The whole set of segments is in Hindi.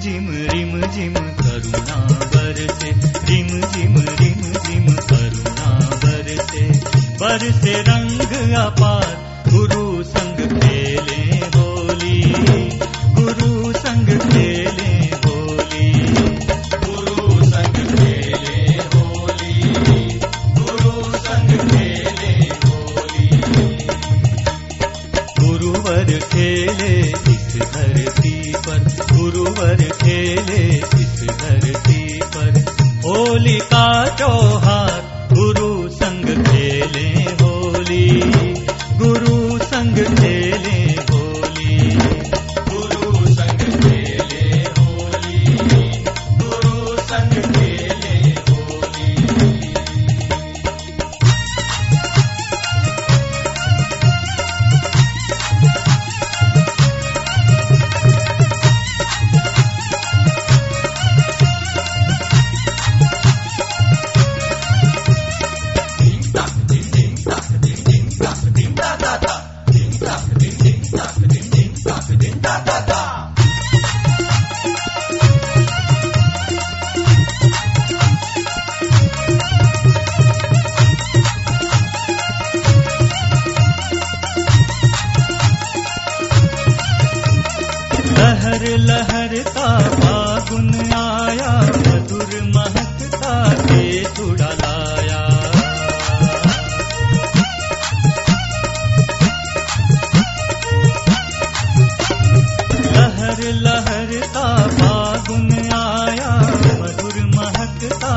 जिम रिम जिम करुणा बरसे। रिम जिम रिम जिम करुणा बरसे। बरसे रंग तो लहरता फागुन आया मधुर महकता तेज उड़ा लाया लहर लहरता फागुन आया मधुर महकता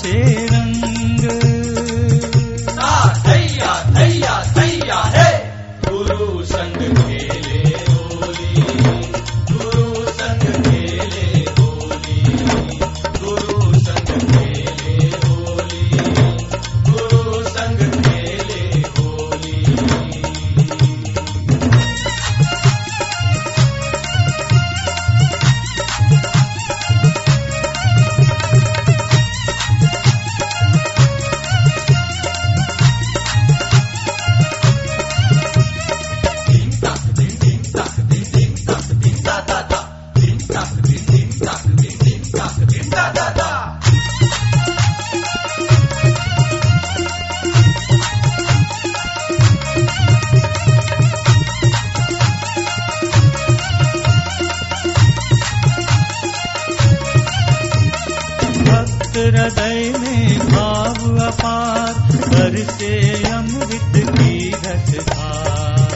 ചേരങ്ങ हृदय में भाव अपार, बरसे अमृत की घटधार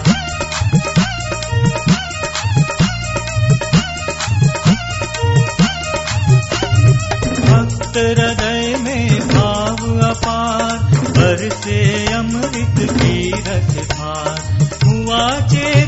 भक्त हृदय में भाव अपार, बरसे अमृत की रसधार हुआ चे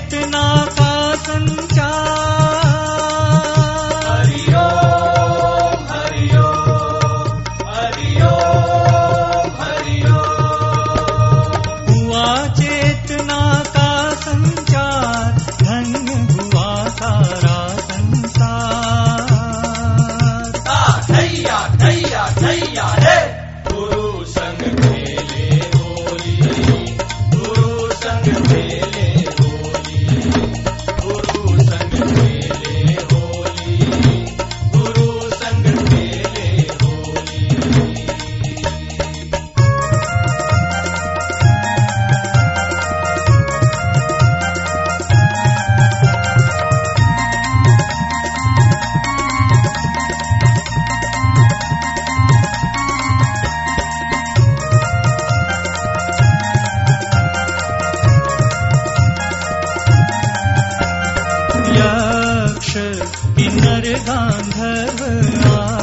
गांधर्व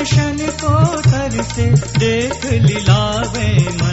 दर्शन को कर देख लीलावे मन।